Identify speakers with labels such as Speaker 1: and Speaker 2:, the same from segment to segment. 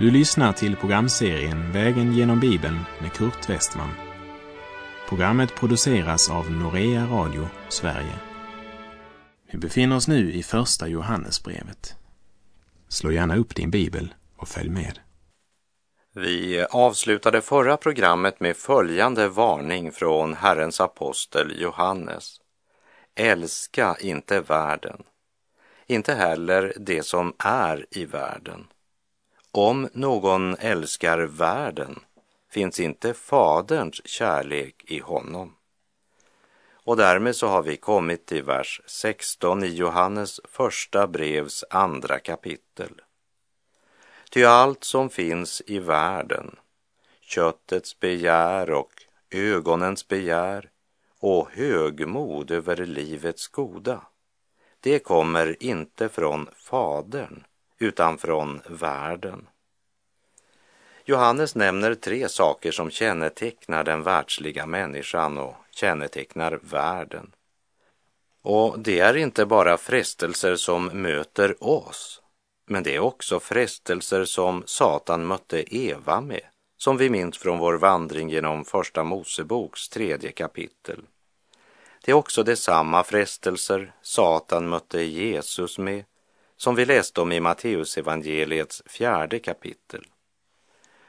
Speaker 1: Du lyssnar till programserien Vägen genom Bibeln med Kurt Westman. Programmet produceras av Norea Radio Sverige. Vi befinner oss nu i Första Johannesbrevet. Slå gärna upp din bibel och följ med.
Speaker 2: Vi avslutade förra programmet med följande varning från Herrens apostel Johannes. Älska inte världen, inte heller det som är i världen. Om någon älskar världen finns inte Faderns kärlek i honom. Och därmed så har vi kommit till vers 16 i Johannes första brevs andra kapitel. Ty allt som finns i världen, köttets begär och ögonens begär och högmod över livets goda, det kommer inte från Fadern utan från världen. Johannes nämner tre saker som kännetecknar den världsliga människan och kännetecknar världen. Och det är inte bara frestelser som möter oss, men det är också frestelser som Satan mötte Eva med, som vi minns från vår vandring genom Första Moseboks tredje kapitel. Det är också detsamma frestelser Satan mötte Jesus med, som vi läste om i Matteusevangeliets fjärde kapitel.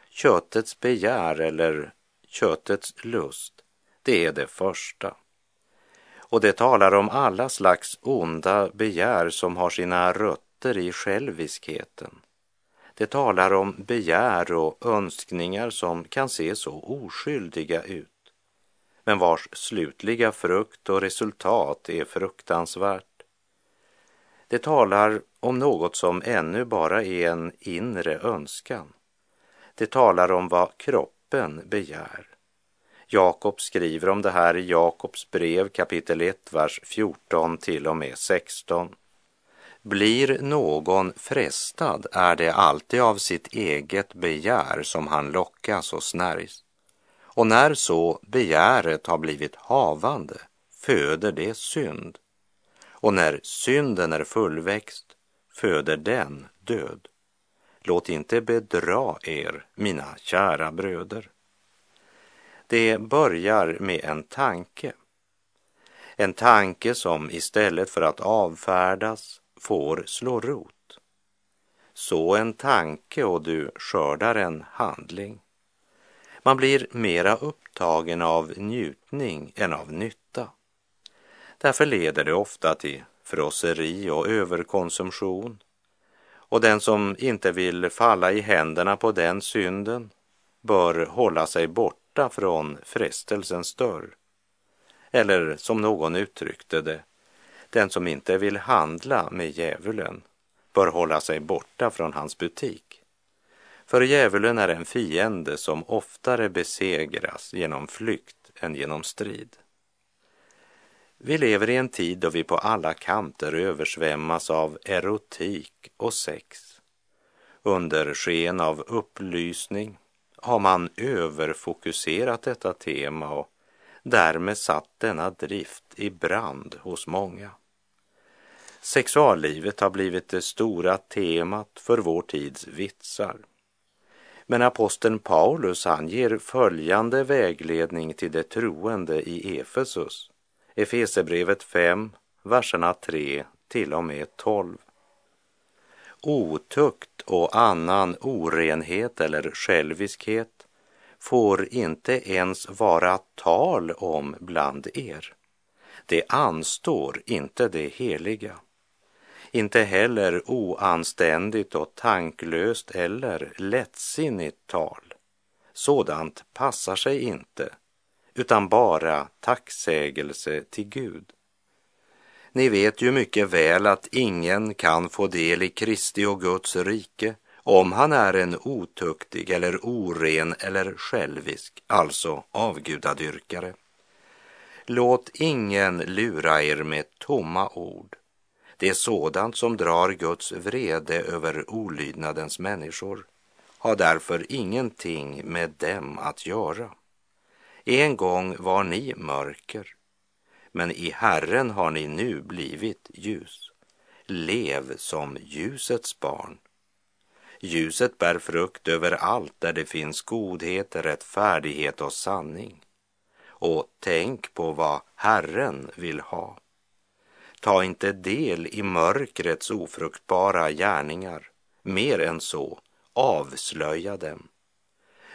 Speaker 2: Köttets begär eller köttets lust, det är det första. Och det talar om alla slags onda begär som har sina rötter i själviskheten. Det talar om begär och önskningar som kan se så oskyldiga ut, men vars slutliga frukt och resultat är fruktansvärt. Det talar om något som ännu bara är en inre önskan. Det talar om vad kroppen begär. Jakob skriver om det här i Jakobs brev kapitel 1, vers 14 till och med 16. Blir någon frestad är det alltid av sitt eget begär som han lockas och snärjs. Och när så begäret har blivit havande föder det synd. Och när synden är fullväxt föder den död. Låt inte bedra er, mina kära bröder. Det börjar med en tanke. En tanke som istället för att avfärdas får slå rot. Så en tanke och du skördar en handling. Man blir mera upptagen av njutning än av nytta. Därför leder det ofta till frosseri och överkonsumtion. Och den som inte vill falla i händerna på den synden bör hålla sig borta från frestelsens dörr. Eller som någon uttryckte det, den som inte vill handla med djävulen bör hålla sig borta från hans butik. För djävulen är en fiende som oftare besegras genom flykt än genom strid. Vi lever i en tid då vi på alla kanter översvämmas av erotik och sex. Under sken av upplysning har man överfokuserat detta tema och därmed satt denna drift i brand hos många. Sexuallivet har blivit det stora temat för vår tids vitsar. Men aposteln Paulus han ger följande vägledning till de troende i Efesus Efesebrevet 5, verserna 3 till och med 12. Otukt och annan orenhet eller själviskhet får inte ens vara tal om bland er. Det anstår inte det heliga. Inte heller oanständigt och tanklöst eller lättsinnigt tal. Sådant passar sig inte utan bara tacksägelse till Gud. Ni vet ju mycket väl att ingen kan få del i Kristi och Guds rike om han är en otuktig eller oren eller självisk, alltså avgudadyrkare. Låt ingen lura er med tomma ord. Det är sådant som drar Guds vrede över olydnadens människor. Har därför ingenting med dem att göra. En gång var ni mörker, men i Herren har ni nu blivit ljus. Lev som ljusets barn. Ljuset bär frukt överallt där det finns godhet, rättfärdighet och sanning. Och tänk på vad Herren vill ha. Ta inte del i mörkrets ofruktbara gärningar. Mer än så, avslöja dem.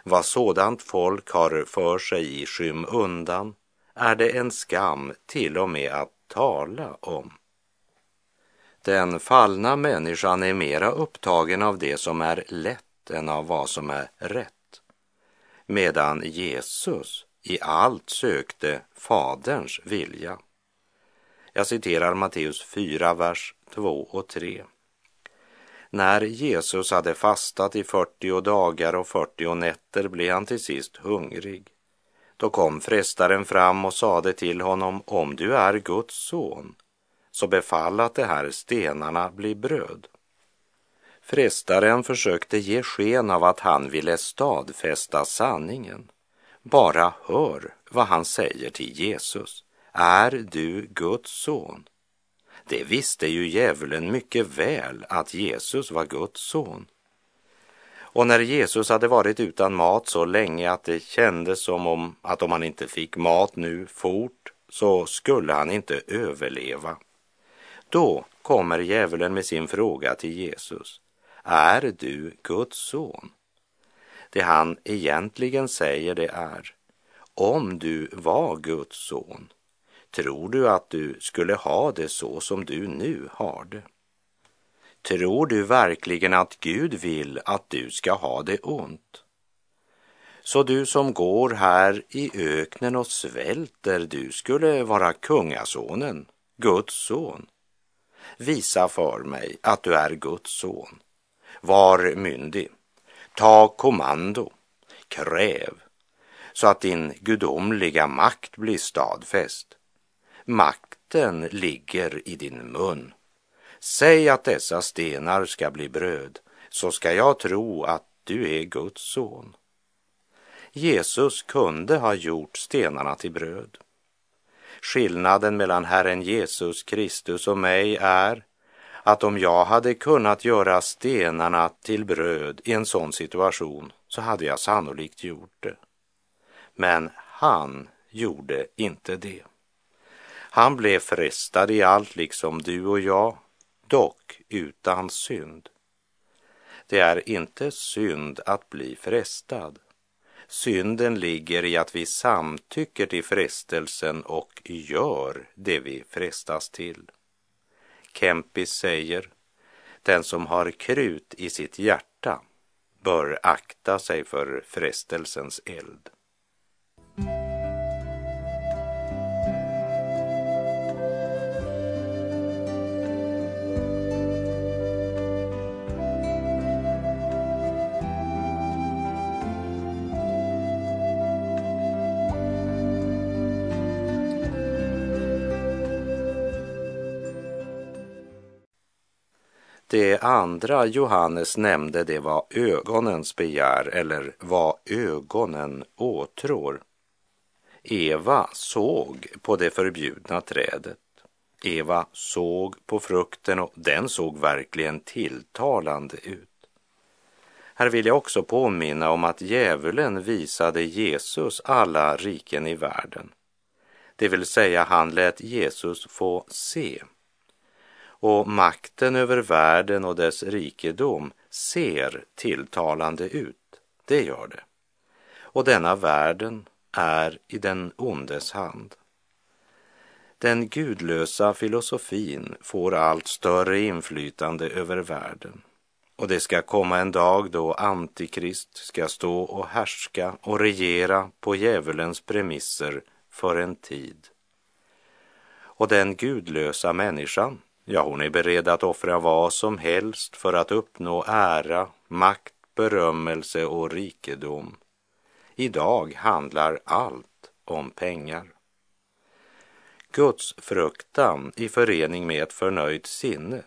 Speaker 2: Vad sådant folk har för sig i skymundan är det en skam till och med att tala om. Den fallna människan är mera upptagen av det som är lätt än av vad som är rätt. Medan Jesus i allt sökte Faderns vilja. Jag citerar Matteus 4, vers 2 och 3. När Jesus hade fastat i 40 dagar och 40 nätter blev han till sist hungrig. Då kom frestaren fram och sade till honom, om du är Guds son, så befall att de här stenarna blir bröd. Frestaren försökte ge sken av att han ville stadfästa sanningen. Bara hör vad han säger till Jesus. Är du Guds son? Det visste ju djävulen mycket väl att Jesus var Guds son. Och när Jesus hade varit utan mat så länge att det kändes som om att om han inte fick mat nu fort så skulle han inte överleva. Då kommer djävulen med sin fråga till Jesus. Är du Guds son? Det han egentligen säger det är, om du var Guds son, tror du att du skulle ha det så som du nu har det? Tror du verkligen att Gud vill att du ska ha det ont? Så du som går här i öknen och svälter, du skulle vara kungasonen, Guds son. Visa för mig att du är Guds son. Var myndig. Ta kommando. Kräv så att din gudomliga makt blir stadfäst. Makten ligger i din mun. Säg att dessa stenar ska bli bröd, så ska jag tro att du är Guds son. Jesus kunde ha gjort stenarna till bröd. Skillnaden mellan Herren Jesus Kristus och mig är att om jag hade kunnat göra stenarna till bröd i en sån situation så hade jag sannolikt gjort det. Men han gjorde inte det. Han blev frestad i allt liksom du och jag, dock utan synd. Det är inte synd att bli frestad. Synden ligger i att vi samtycker till frestelsen och gör det vi frestas till. Kempis säger, den som har krut i sitt hjärta bör akta sig för frestelsens eld. Det andra Johannes nämnde det var ögonens begär eller vad ögonen åtrår. Eva såg på det förbjudna trädet. Eva såg på frukten och den såg verkligen tilltalande ut. Här vill jag också påminna om att djävulen visade Jesus alla riken i världen. Det vill säga han lät Jesus få se och makten över världen och dess rikedom ser tilltalande ut. Det gör det. Och denna världen är i den ondes hand. Den gudlösa filosofin får allt större inflytande över världen. Och det ska komma en dag då Antikrist ska stå och härska och regera på djävulens premisser för en tid. Och den gudlösa människan Ja, hon är beredd att offra vad som helst för att uppnå ära, makt, berömmelse och rikedom. Idag handlar allt om pengar. Guds fruktan i förening med ett förnöjt sinne,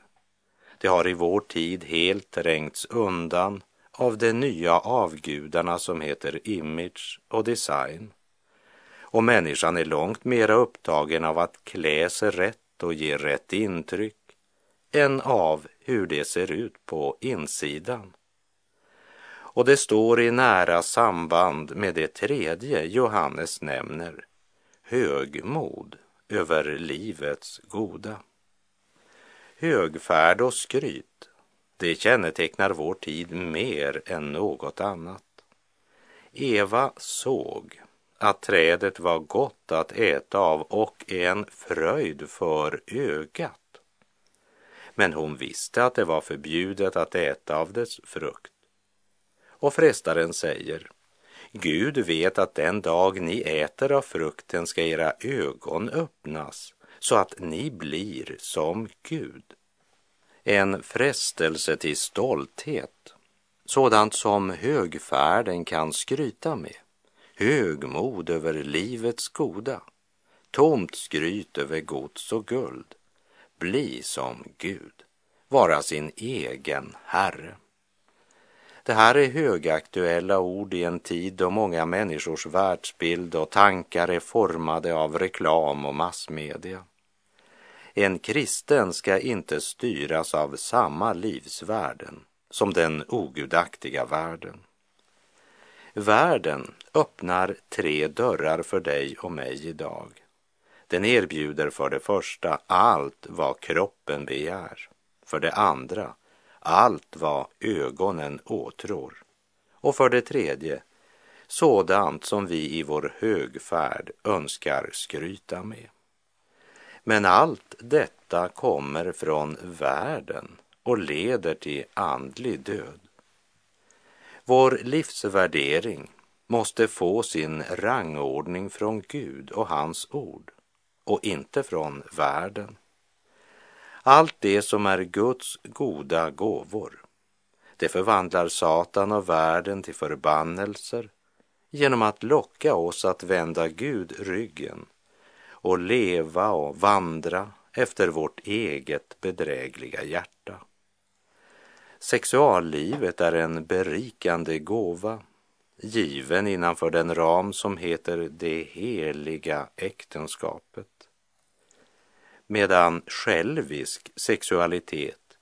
Speaker 2: det har i vår tid helt trängts undan av de nya avgudarna som heter image och design. Och människan är långt mera upptagen av att klä sig rätt rätt och ger rätt intryck än av hur det ser ut på insidan. Och det står i nära samband med det tredje Johannes nämner, högmod över livets goda. Högfärd och skryt, det kännetecknar vår tid mer än något annat. Eva såg att trädet var gott att äta av och en fröjd för ögat. Men hon visste att det var förbjudet att äta av dess frukt. Och frestaren säger, Gud vet att den dag ni äter av frukten ska era ögon öppnas så att ni blir som Gud. En frestelse till stolthet, sådant som högfärden kan skryta med. Högmod över livets goda, tomt skryt över gods och guld. Bli som Gud, vara sin egen Herre. Det här är högaktuella ord i en tid då många människors världsbild och tankar är formade av reklam och massmedia. En kristen ska inte styras av samma livsvärden som den ogudaktiga världen. Världen öppnar tre dörrar för dig och mig idag. Den erbjuder för det första allt vad kroppen begär. För det andra allt vad ögonen åtrår. Och för det tredje, sådant som vi i vår högfärd önskar skryta med. Men allt detta kommer från världen och leder till andlig död. Vår livsvärdering måste få sin rangordning från Gud och hans ord och inte från världen. Allt det som är Guds goda gåvor, det förvandlar Satan och världen till förbannelser genom att locka oss att vända Gud ryggen och leva och vandra efter vårt eget bedrägliga hjärta. Sexuallivet är en berikande gåva given innanför den ram som heter det heliga äktenskapet medan självisk sexualitet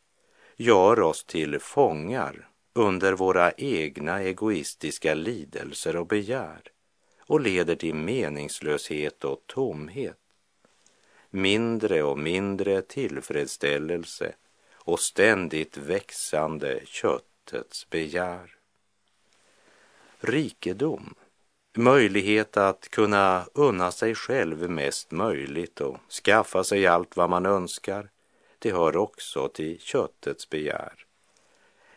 Speaker 2: gör oss till fångar under våra egna egoistiska lidelser och begär och leder till meningslöshet och tomhet. Mindre och mindre tillfredsställelse och ständigt växande köttets begär. Rikedom möjlighet att kunna unna sig själv mest möjligt och skaffa sig allt vad man önskar, det hör också till köttets begär.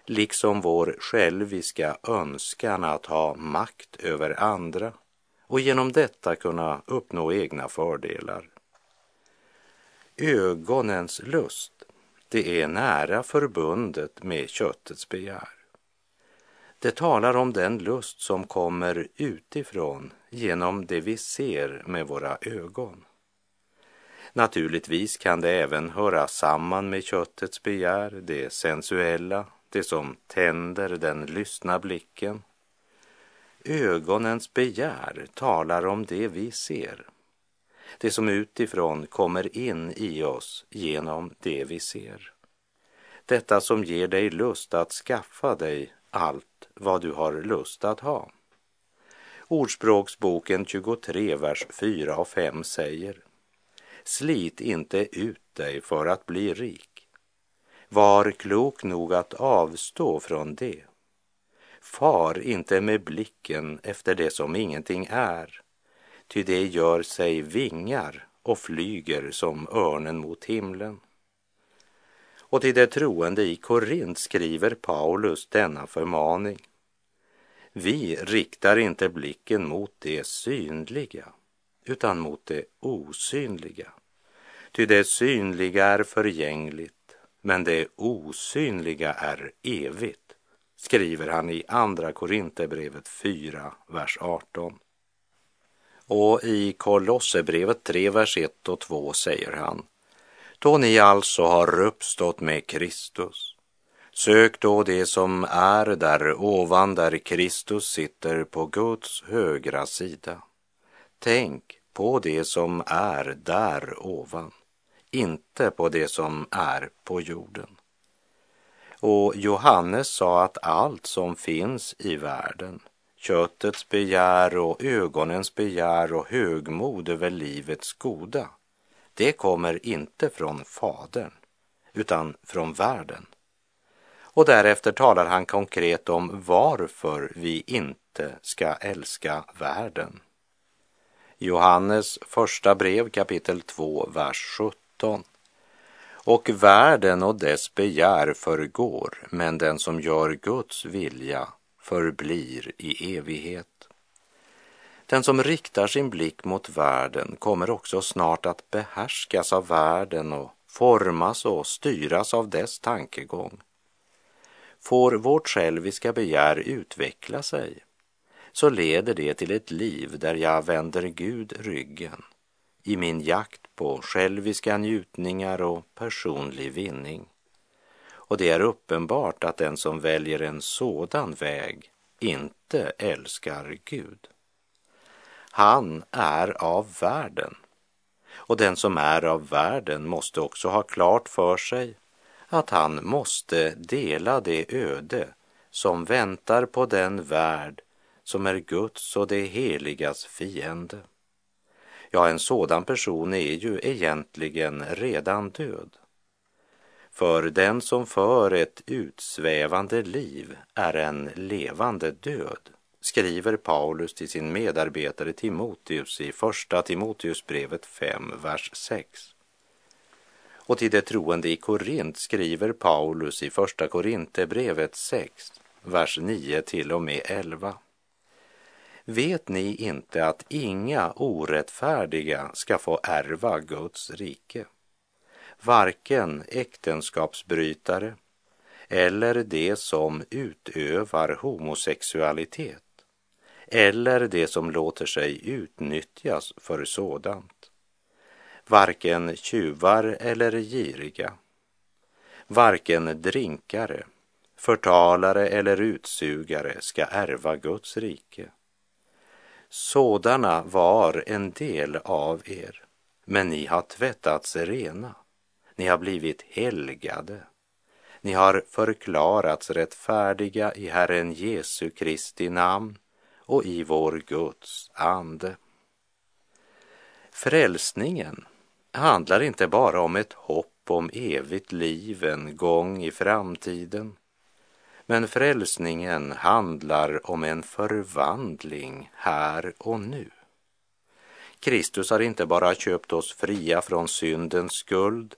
Speaker 2: Liksom vår själviska önskan att ha makt över andra och genom detta kunna uppnå egna fördelar. Ögonens lust, det är nära förbundet med köttets begär. Det talar om den lust som kommer utifrån genom det vi ser med våra ögon. Naturligtvis kan det även höra samman med köttets begär, det sensuella, det som tänder den lyssna blicken. Ögonens begär talar om det vi ser, det som utifrån kommer in i oss genom det vi ser. Detta som ger dig lust att skaffa dig allt vad du har lust att ha. Ordspråksboken 23, vers 4 och 5 säger Slit inte ut dig för att bli rik. Var klok nog att avstå från det. Far inte med blicken efter det som ingenting är, ty det gör sig vingar och flyger som örnen mot himlen. Och till det troende i Korint skriver Paulus denna förmaning. Vi riktar inte blicken mot det synliga, utan mot det osynliga. Ty det synliga är förgängligt, men det osynliga är evigt, skriver han i Andra Korinthierbrevet 4, vers 18. Och i Kolosserbrevet 3, vers 1 och 2 säger han då ni alltså har uppstått med Kristus, sök då det som är där ovan där Kristus sitter på Guds högra sida. Tänk på det som är där ovan, inte på det som är på jorden. Och Johannes sa att allt som finns i världen, köttets begär och ögonens begär och högmod över livets goda, det kommer inte från Fadern, utan från världen. Och därefter talar han konkret om varför vi inte ska älska världen. Johannes första brev kapitel 2, vers 17. Och världen och dess begär förgår, men den som gör Guds vilja förblir i evighet. Den som riktar sin blick mot världen kommer också snart att behärskas av världen och formas och styras av dess tankegång. Får vårt själviska begär utveckla sig så leder det till ett liv där jag vänder Gud ryggen i min jakt på själviska njutningar och personlig vinning. Och det är uppenbart att den som väljer en sådan väg inte älskar Gud. Han är av världen och den som är av världen måste också ha klart för sig att han måste dela det öde som väntar på den värld som är Guds och det heligas fiende. Ja, en sådan person är ju egentligen redan död. För den som för ett utsvävande liv är en levande död, skriver Paulus till sin medarbetare Timoteus i Första Timoteusbrevet 5, vers 6. Och till det troende i Korint skriver Paulus i Första Korinthierbrevet 6, vers 9 till och med 11. Vet ni inte att inga orättfärdiga ska få ärva Guds rike? Varken äktenskapsbrytare eller de som utövar homosexualitet eller de som låter sig utnyttjas för sådant. Varken tjuvar eller giriga, varken drinkare, förtalare eller utsugare ska ärva Guds rike. Sådana var en del av er, men ni har tvättats rena. Ni har blivit helgade. Ni har förklarats rättfärdiga i Herren Jesu Kristi namn och i vår Guds ande. Frälsningen handlar inte bara om ett hopp om evigt liv en gång i framtiden men frälsningen handlar om en förvandling här och nu. Kristus har inte bara köpt oss fria från syndens skuld,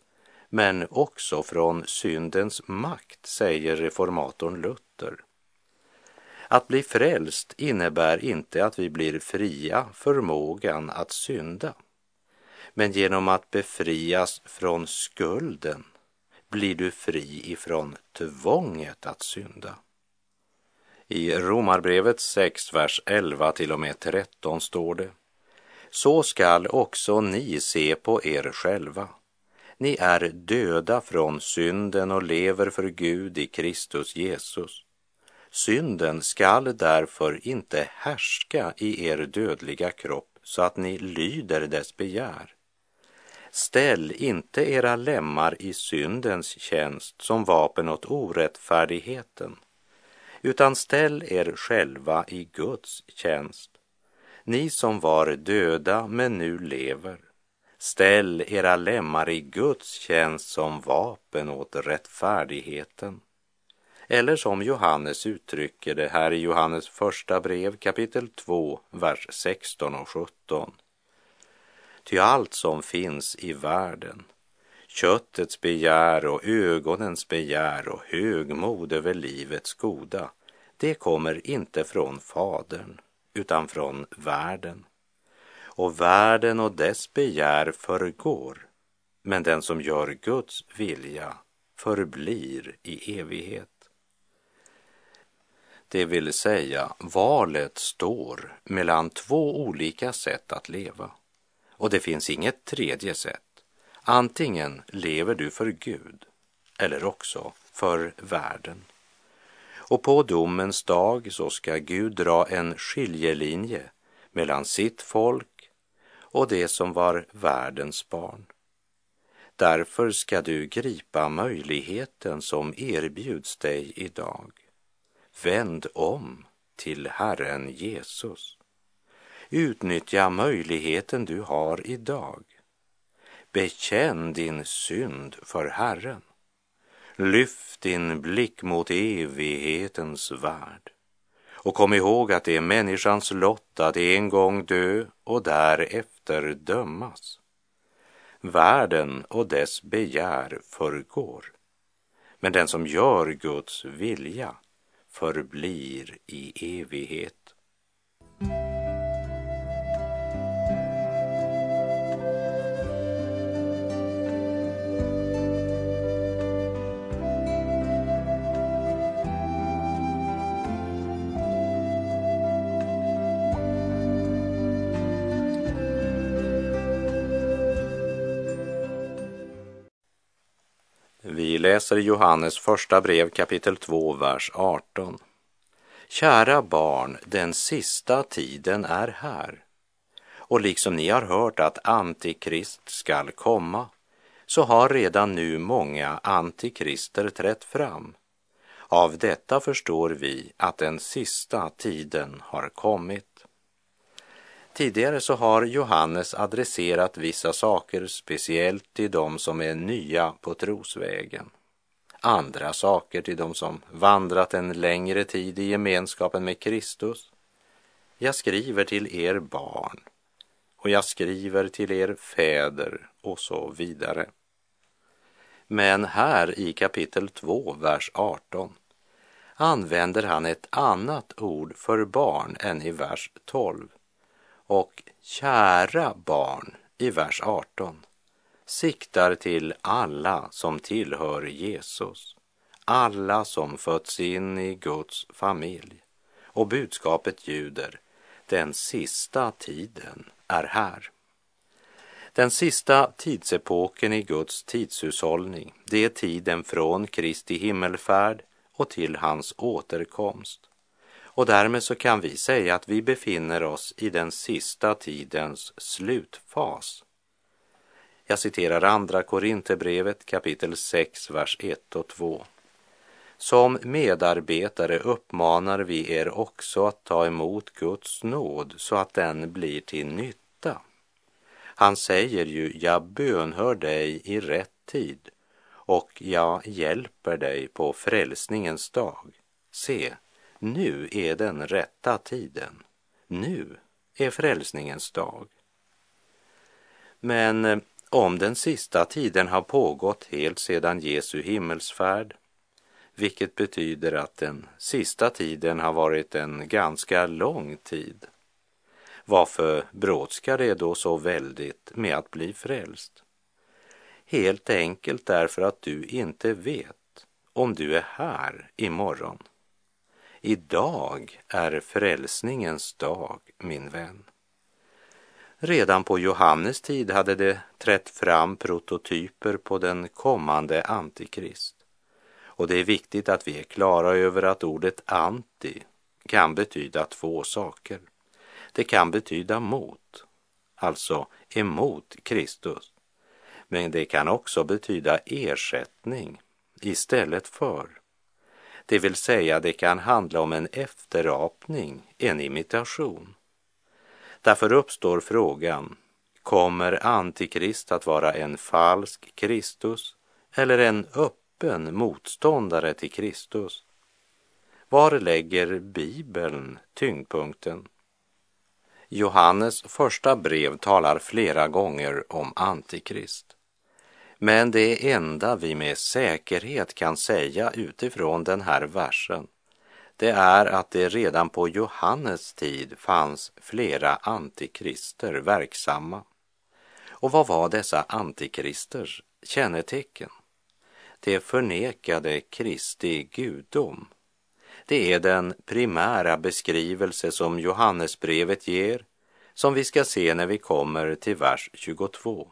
Speaker 2: men också från syndens makt, säger reformatorn Luther. Att bli frälst innebär inte att vi blir fria förmågan att synda, men genom att befrias från skulden blir du fri ifrån tvånget att synda. I Romarbrevet 6, vers 11 till och med 13 står det. Så skall också ni se på er själva. Ni är döda från synden och lever för Gud i Kristus Jesus. Synden skall därför inte härska i er dödliga kropp så att ni lyder dess begär. Ställ inte era lemmar i syndens tjänst som vapen åt orättfärdigheten, utan ställ er själva i Guds tjänst. Ni som var döda men nu lever, ställ era lemmar i Guds tjänst som vapen åt rättfärdigheten. Eller som Johannes uttrycker det här i Johannes första brev kapitel 2, vers 16 och 17. Ty allt som finns i världen, köttets begär och ögonens begär och högmod över livets goda, det kommer inte från Fadern, utan från världen. Och världen och dess begär förgår, men den som gör Guds vilja förblir i evighet. Det vill säga, valet står mellan två olika sätt att leva. Och det finns inget tredje sätt. Antingen lever du för Gud eller också för världen. Och på domens dag så ska Gud dra en skiljelinje mellan sitt folk och det som var världens barn. Därför ska du gripa möjligheten som erbjuds dig idag. Vänd om till Herren Jesus. Utnyttja möjligheten du har idag. Bekänn din synd för Herren. Lyft din blick mot evighetens värld och kom ihåg att det är människans lott att en gång dö och därefter dömas. Världen och dess begär förgår, men den som gör Guds vilja förblir i evighet. Läser Johannes första brev kapitel 2, vers 18. Kära barn, den sista tiden är här. Och liksom ni har hört att Antikrist skall komma, så har redan nu många antikrister trätt fram. Av detta förstår vi att den sista tiden har kommit. Tidigare så har Johannes adresserat vissa saker speciellt till de som är nya på trosvägen. Andra saker till de som vandrat en längre tid i gemenskapen med Kristus. Jag skriver till er barn och jag skriver till er fäder och så vidare. Men här i kapitel 2, vers 18 använder han ett annat ord för barn än i vers 12 och kära barn i vers 18 siktar till alla som tillhör Jesus, alla som fötts in i Guds familj. Och budskapet ljuder, den sista tiden är här. Den sista tidsepoken i Guds tidshushållning, det är tiden från Kristi himmelfärd och till hans återkomst. Och därmed så kan vi säga att vi befinner oss i den sista tidens slutfas. Jag citerar andra Korinthierbrevet kapitel 6, vers 1 och 2. Som medarbetare uppmanar vi er också att ta emot Guds nåd så att den blir till nytta. Han säger ju, jag bönhör dig i rätt tid och jag hjälper dig på frälsningens dag. Se, nu är den rätta tiden. Nu är frälsningens dag. Men eh, om den sista tiden har pågått helt sedan Jesu himmelsfärd, vilket betyder att den sista tiden har varit en ganska lång tid. Varför brådskar det då så väldigt med att bli frälst? Helt enkelt därför att du inte vet om du är här imorgon Idag är frälsningens dag, min vän. Redan på Johannes tid hade det trätt fram prototyper på den kommande antikrist. Och det är viktigt att vi är klara över att ordet anti kan betyda två saker. Det kan betyda mot, alltså emot Kristus. Men det kan också betyda ersättning istället för. Det vill säga, det kan handla om en efterapning, en imitation. Därför uppstår frågan, kommer Antikrist att vara en falsk Kristus eller en öppen motståndare till Kristus? Var lägger Bibeln tyngdpunkten? Johannes första brev talar flera gånger om Antikrist. Men det enda vi med säkerhet kan säga utifrån den här versen, det är att det redan på Johannes tid fanns flera antikrister verksamma. Och vad var dessa antikristers kännetecken? Det förnekade Kristi gudom. Det är den primära beskrivelse som Johannesbrevet ger, som vi ska se när vi kommer till vers 22.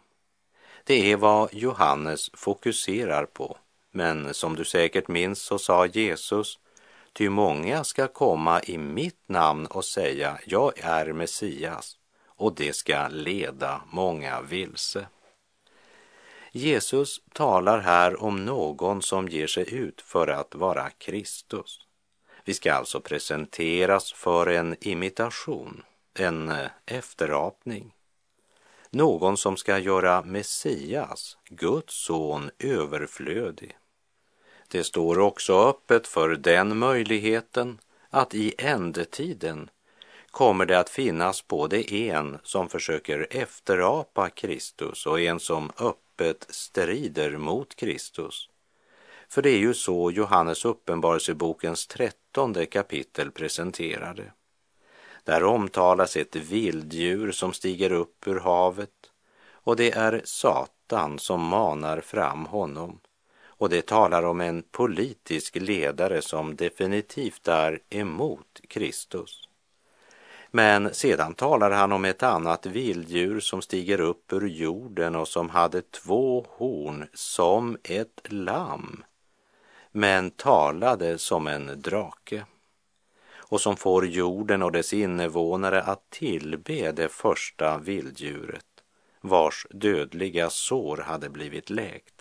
Speaker 2: Det är vad Johannes fokuserar på. Men som du säkert minns så sa Jesus, ty många ska komma i mitt namn och säga, jag är Messias, och det ska leda många vilse. Jesus talar här om någon som ger sig ut för att vara Kristus. Vi ska alltså presenteras för en imitation, en eh, efterapning. Någon som ska göra Messias, Guds son, överflödig. Det står också öppet för den möjligheten att i ändetiden kommer det att finnas både en som försöker efterapa Kristus och en som öppet strider mot Kristus. För det är ju så Johannes uppenbarelsebokens trettonde kapitel presenterade. Där omtalas ett vilddjur som stiger upp ur havet och det är Satan som manar fram honom. Och det talar om en politisk ledare som definitivt är emot Kristus. Men sedan talar han om ett annat vilddjur som stiger upp ur jorden och som hade två horn som ett lamm, men talade som en drake och som får jorden och dess invånare att tillbe det första vilddjuret vars dödliga sår hade blivit läkt.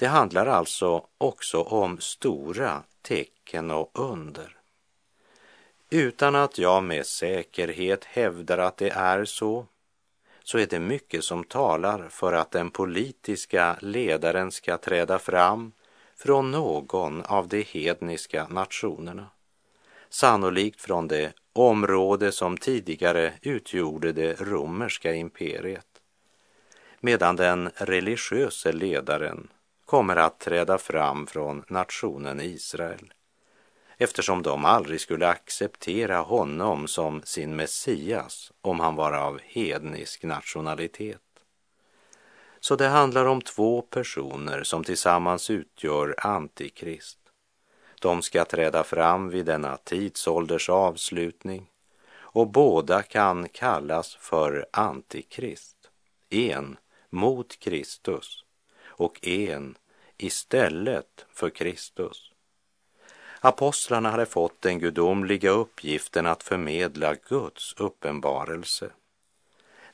Speaker 2: Det handlar alltså också om stora tecken och under. Utan att jag med säkerhet hävdar att det är så, så är det mycket som talar för att den politiska ledaren ska träda fram från någon av de hedniska nationerna. Sannolikt från det område som tidigare utgjorde det romerska imperiet. Medan den religiöse ledaren kommer att träda fram från nationen Israel eftersom de aldrig skulle acceptera honom som sin Messias om han var av hednisk nationalitet. Så det handlar om två personer som tillsammans utgör Antikrist. De ska träda fram vid denna tidsålders avslutning och båda kan kallas för Antikrist. En mot Kristus och en istället för Kristus. Apostlarna hade fått den gudomliga uppgiften att förmedla Guds uppenbarelse.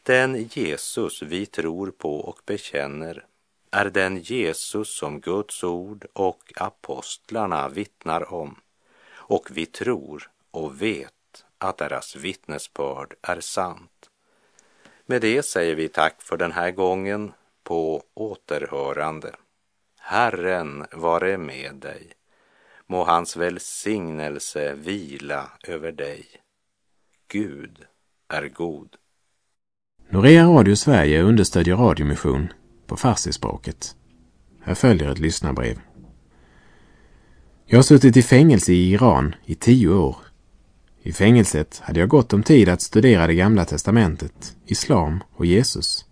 Speaker 2: Den Jesus vi tror på och bekänner är den Jesus som Guds ord och apostlarna vittnar om och vi tror och vet att deras vittnesbörd är sant. Med det säger vi tack för den här gången på återhörande. Herren vare med dig. Må hans välsignelse vila över dig. Gud är god.
Speaker 1: Norea Radio Sverige understödjer radiomission på farsispråket. Här följer ett lyssnarbrev. Jag har suttit i fängelse i Iran i tio år. I fängelset hade jag gott om tid att studera det gamla testamentet, islam och Jesus.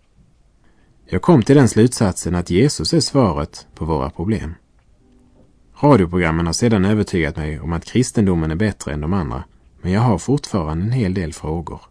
Speaker 1: Jag kom till den slutsatsen att Jesus är svaret på våra problem. Radioprogrammen har sedan övertygat mig om att kristendomen är bättre än de andra, men jag har fortfarande en hel del frågor.